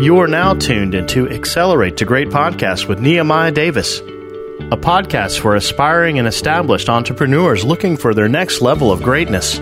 You are now tuned into Accelerate the Great Podcast with Nehemiah Davis, a podcast for aspiring and established entrepreneurs looking for their next level of greatness.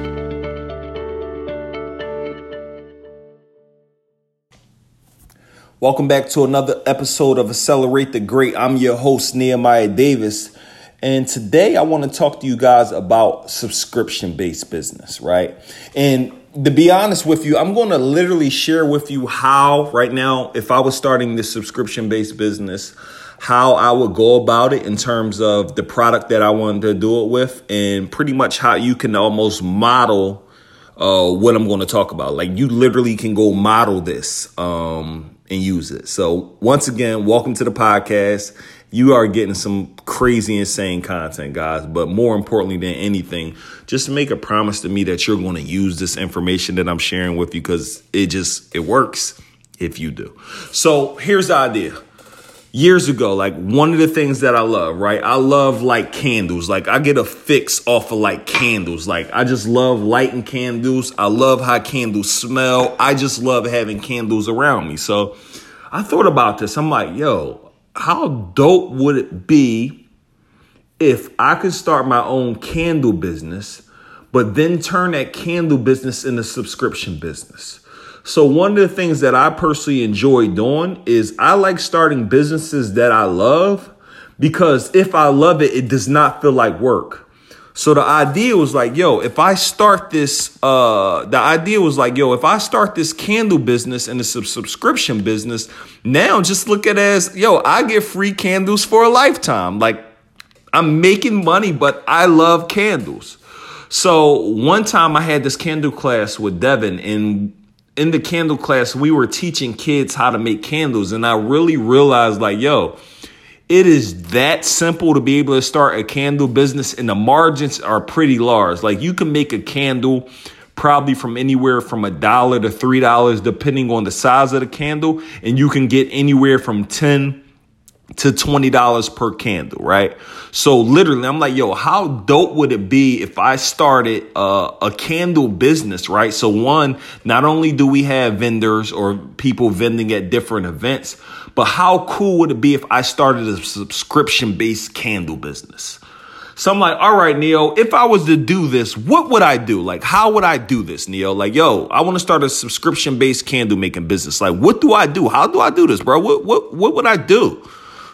Welcome back to another episode of Accelerate the Great. I'm your host, Nehemiah Davis. And today I want to talk to you guys about subscription based business, right? And to be honest with you, I'm going to literally share with you how, right now, if I was starting this subscription based business, how I would go about it in terms of the product that I wanted to do it with, and pretty much how you can almost model uh, what I'm going to talk about. Like, you literally can go model this um, and use it. So, once again, welcome to the podcast you are getting some crazy, insane content, guys. But more importantly than anything, just make a promise to me that you're going to use this information that I'm sharing with you because it just it works if you do. So here's the idea. Years ago, like one of the things that I love, right? I love like candles. Like I get a fix off of like candles. Like I just love lighting candles. I love how candles smell. I just love having candles around me. So I thought about this. I'm like, yo, how dope would it be if I could start my own candle business, but then turn that candle business into subscription business? So, one of the things that I personally enjoy doing is I like starting businesses that I love because if I love it, it does not feel like work. So the idea was like, yo, if I start this, uh, the idea was like, yo, if I start this candle business and it's a subscription business, now just look at it as, yo, I get free candles for a lifetime. Like I'm making money, but I love candles. So one time I had this candle class with Devin and in the candle class, we were teaching kids how to make candles. And I really realized like, yo, it is that simple to be able to start a candle business, and the margins are pretty large. Like you can make a candle probably from anywhere from a dollar to three dollars, depending on the size of the candle, and you can get anywhere from 10 to $20 per candle, right? So literally, I'm like, yo, how dope would it be if I started a candle business, right? So one, not only do we have vendors or people vending at different events, but how cool would it be if I started a subscription based candle business? So I'm like, all right, Neo, if I was to do this, what would I do? Like, how would I do this, Neo? Like, yo, I want to start a subscription based candle making business. Like, what do I do? How do I do this, bro? What, what, what would I do?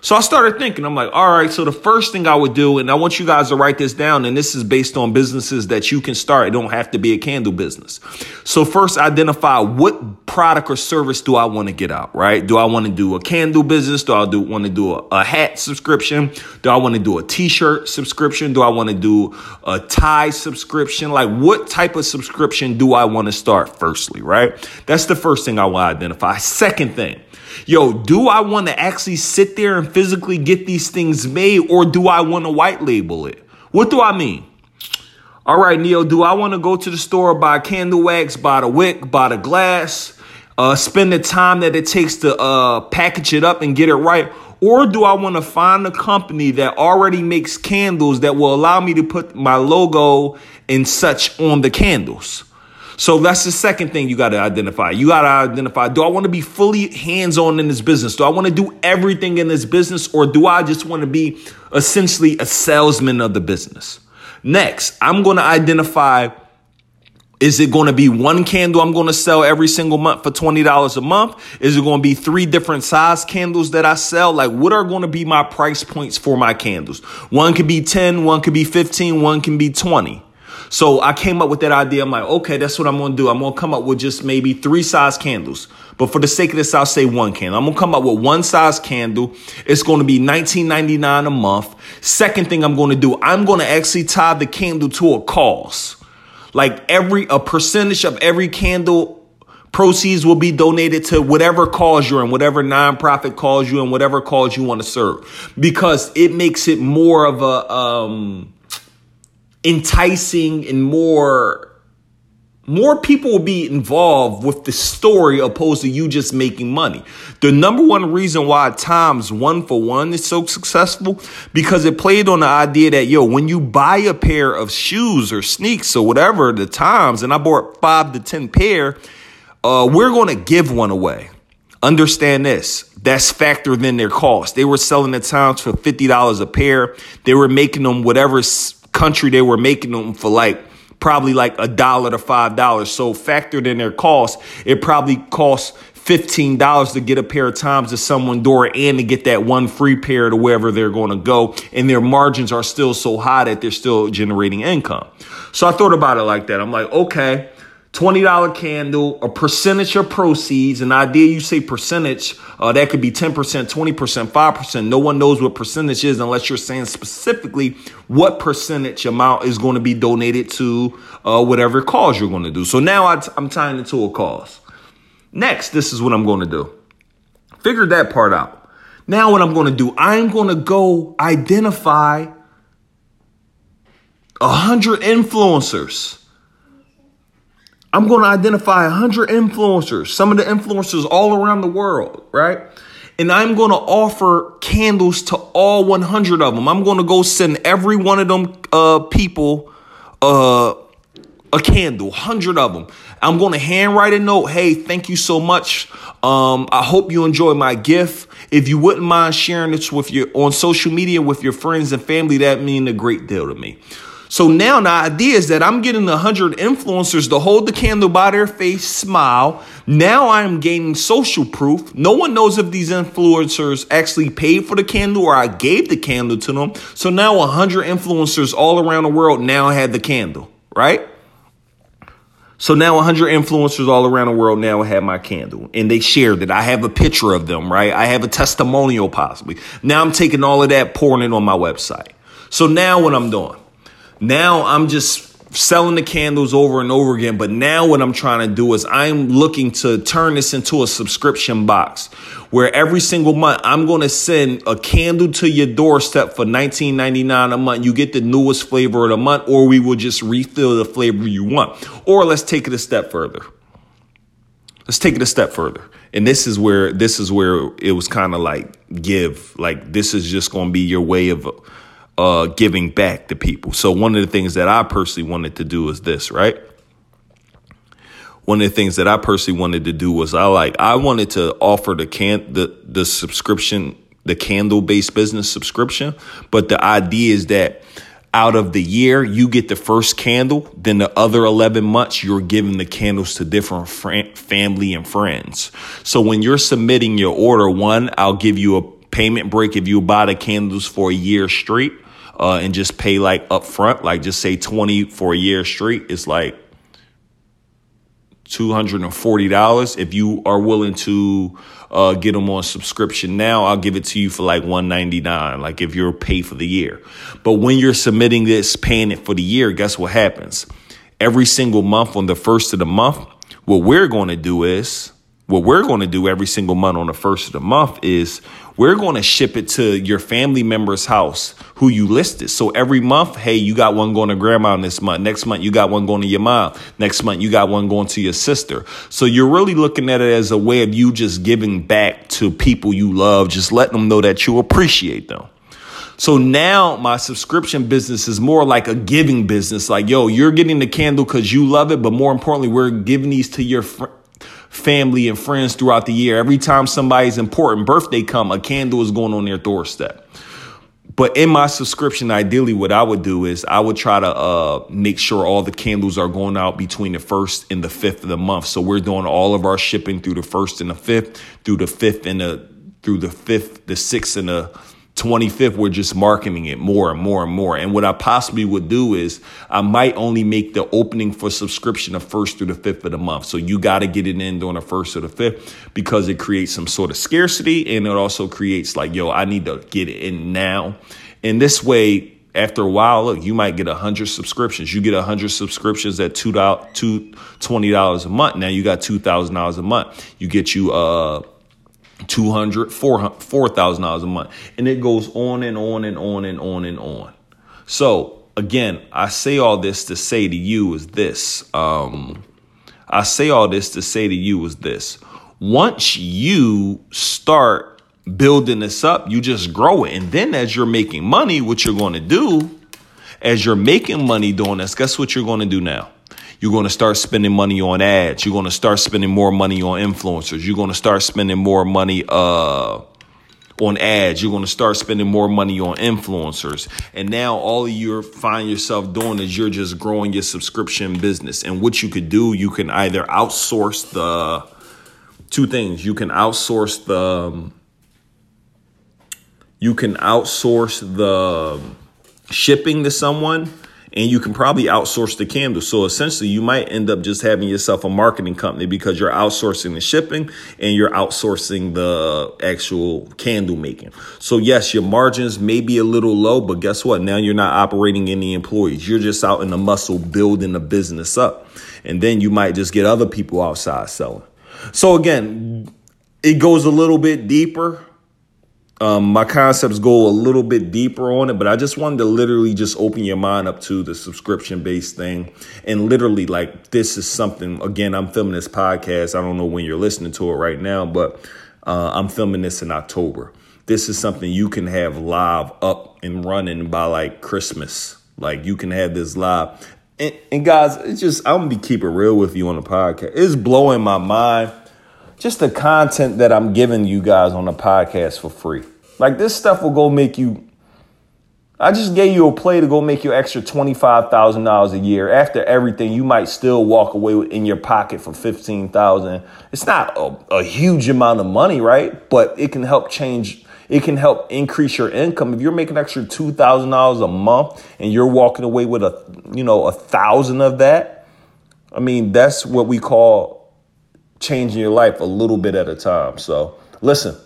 So I started thinking, I'm like, all right, so the first thing I would do, and I want you guys to write this down, and this is based on businesses that you can start. It don't have to be a candle business. So first identify what product or service do I want to get out, right? Do I want to do a candle business? Do I do want to do a, a hat subscription? Do I want to do a t-shirt subscription? Do I want to do a tie subscription? Like what type of subscription do I want to start firstly, right? That's the first thing I want to identify. Second thing, yo, do I want to actually sit there and physically get these things made or do I want to white label it? What do I mean? All right, Neo, do I want to go to the store, buy candle wax, buy the wick, buy the glass, uh, spend the time that it takes to uh, package it up and get it right? Or do I want to find a company that already makes candles that will allow me to put my logo and such on the candles? So that's the second thing you got to identify. You got to identify do I want to be fully hands on in this business? Do I want to do everything in this business or do I just want to be essentially a salesman of the business? Next, I'm going to identify is it going to be one candle I'm going to sell every single month for $20 a month? Is it going to be three different size candles that I sell? Like, what are going to be my price points for my candles? One could be 10, one could be 15, one can be 20. So I came up with that idea. I'm like, okay, that's what I'm gonna do. I'm gonna come up with just maybe three size candles. But for the sake of this, I'll say one candle. I'm gonna come up with one size candle. It's gonna be $19.99 a month. Second thing I'm gonna do, I'm gonna actually tie the candle to a cause. Like every a percentage of every candle proceeds will be donated to whatever cause you're in, whatever nonprofit cause you in, whatever cause you want to serve. Because it makes it more of a um enticing and more more people will be involved with the story opposed to you just making money. The number one reason why TOMS one for one is so successful because it played on the idea that yo, when you buy a pair of shoes or sneaks or whatever the TOMS, and I bought five to ten pair, uh, we're going to give one away. Understand this. That's factored in their cost. They were selling the TOMS for $50 a pair. They were making them whatever country they were making them for like probably like a dollar to five dollars. So factored in their cost, it probably costs $15 to get a pair of TOMS to someone door and to get that one free pair to wherever they're going to go. And their margins are still so high that they're still generating income. So I thought about it like that. I'm like, okay, $20 candle, a percentage of proceeds. An idea you say percentage, uh, that could be 10%, 20%, 5%. No one knows what percentage is unless you're saying specifically what percentage amount is going to be donated to uh, whatever cause you're going to do. So now i t- I'm tying it to a cause. Next, this is what I'm going to do. Figure that part out. Now, what I'm going to do, I'm going to go identify a hundred influencers. I'm going to identify hundred influencers, some of the influencers all around the world, right? And I'm going to offer candles to all 100 of them. I'm going to go send every one of them uh, people uh, a candle, 100 of them. I'm going to handwrite a note. Hey, thank you so much. Um, I hope you enjoy my gift. If you wouldn't mind sharing this with your on social media with your friends and family, that mean a great deal to me. So now the idea is that I'm getting a hundred influencers to hold the candle by their face, smile. Now I'm gaining social proof. No one knows if these influencers actually paid for the candle or I gave the candle to them. So now a hundred influencers all around the world now had the candle, right? So now 100 influencers all around the world now have my candle and they shared it. I have a picture of them, right? I have a testimonial possibly. Now I'm taking all of that, pouring it on my website. So now what I'm doing, now I'm just selling the candles over and over again. But now what I'm trying to do is I'm looking to turn this into a subscription box where every single month I'm going to send a candle to your doorstep for $19.99 a month. You get the newest flavor of the month, or we will just refill the flavor you want. Or let's take it a step further. Let's take it a step further. And this is where this is where it was kind of like give, like this is just going to be your way of uh, giving back to people. So one of the things that I personally wanted to do is this, right? One of the things that I personally wanted to do was I like I wanted to offer the can the the subscription the candle based business subscription, but the idea is that out of the year you get the first candle, then the other 11 months you're giving the candles to different fr- family and friends. So when you're submitting your order, one, I'll give you a payment break if you buy the candles for a year straight uh, and just pay like upfront, like just say 20 for a year straight, it's like $240. If you are willing to uh, get them on subscription now, I'll give it to you for like 199 like if you're paid for the year. But when you're submitting this, paying it for the year, guess what happens? Every single month on the first of the month, what we're going to do is what we're going to do every single month on the first of the month is we're going to ship it to your family member's house who you listed. So every month, hey, you got one going to grandma this month. Next month, you got one going to your mom. Next month, you got one going to your sister. So you're really looking at it as a way of you just giving back to people you love, just letting them know that you appreciate them. So now my subscription business is more like a giving business. Like, yo, you're getting the candle because you love it, but more importantly, we're giving these to your friends family and friends throughout the year. Every time somebody's important birthday come, a candle is going on their doorstep. But in my subscription, ideally, what I would do is I would try to uh, make sure all the candles are going out between the first and the fifth of the month. So we're doing all of our shipping through the first and the fifth, through the fifth and the through the fifth, the sixth and the 25th, we're just marketing it more and more and more. And what I possibly would do is I might only make the opening for subscription the first through the fifth of the month. So you got to get it in during the first or the fifth because it creates some sort of scarcity and it also creates like, yo, I need to get it in now. And this way, after a while, look, you might get a hundred subscriptions. You get a hundred subscriptions at two dollars, two twenty dollars a month. Now you got two thousand dollars a month. You get you uh 200 $4,000 a month. And it goes on and on and on and on and on. So, again, I say all this to say to you is this. Um, I say all this to say to you is this. Once you start building this up, you just grow it. And then as you're making money, what you're going to do, as you're making money doing this, guess what you're going to do now? You're going to start spending money on ads. You're going to start spending more money on influencers. You're going to start spending more money uh, on ads. You're going to start spending more money on influencers. And now all you find yourself doing is you're just growing your subscription business. And what you could do, you can either outsource the two things. You can outsource the um, you can outsource the shipping to someone and you can probably outsource the candle. So essentially, you might end up just having yourself a marketing company because you're outsourcing the shipping and you're outsourcing the actual candle making. So yes, your margins may be a little low, but guess what? Now you're not operating any employees. You're just out in the muscle building the business up. And then you might just get other people outside selling. So again, it goes a little bit deeper um, my concepts go a little bit deeper on it, but I just wanted to literally just open your mind up to the subscription based thing. And literally, like, this is something, again, I'm filming this podcast. I don't know when you're listening to it right now, but uh, I'm filming this in October. This is something you can have live up and running by like Christmas. Like, you can have this live. And, and guys, it's just, I'm gonna be keep it real with you on the podcast. It's blowing my mind just the content that I'm giving you guys on the podcast for free. Like this stuff will go make you. I just gave you a play to go make you extra twenty five thousand dollars a year. After everything, you might still walk away in your pocket for fifteen thousand. It's not a, a huge amount of money, right? But it can help change. It can help increase your income. If you're making extra two thousand dollars a month and you're walking away with a you know a thousand of that, I mean that's what we call changing your life a little bit at a time. So listen,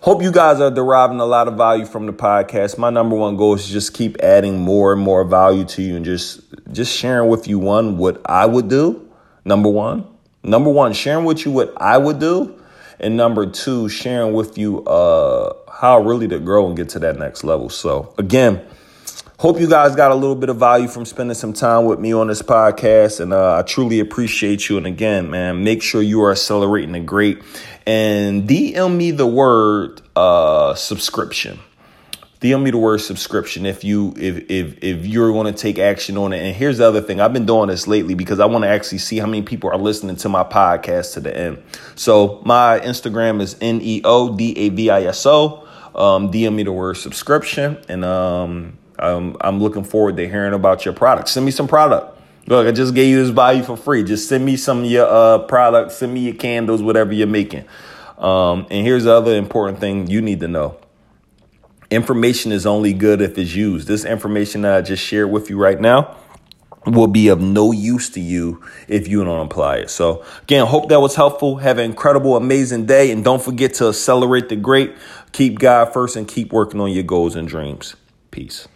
hope you guys are deriving a lot of value from the podcast. My number one goal is just keep adding more and more value to you and just just sharing with you one what I would do. Number one. Number one, sharing with you what I would do. And number two, sharing with you uh, how really to grow and get to that next level. So again, Hope you guys got a little bit of value from spending some time with me on this podcast. And uh, I truly appreciate you. And again, man, make sure you are accelerating the great and DM me the word uh, subscription. DM me the word subscription if you if if if you're going to take action on it. And here's the other thing: I've been doing this lately because I want to actually see how many people are listening to my podcast to the end. So my Instagram is n e o d a v i s o. Um, DM me the word subscription, and um, um, I'm looking forward to hearing about your product. Send me some product. Look, I just gave you this value for free. Just send me some of your uh, products. Send me your candles, whatever you're making. Um, and here's the other important thing you need to know. Information is only good if it's used. This information that I just shared with you right now will be of no use to you if you don't apply it. So again, hope that was helpful. Have an incredible, amazing day. And don't forget to accelerate the great. Keep God first and keep working on your goals and dreams. Peace.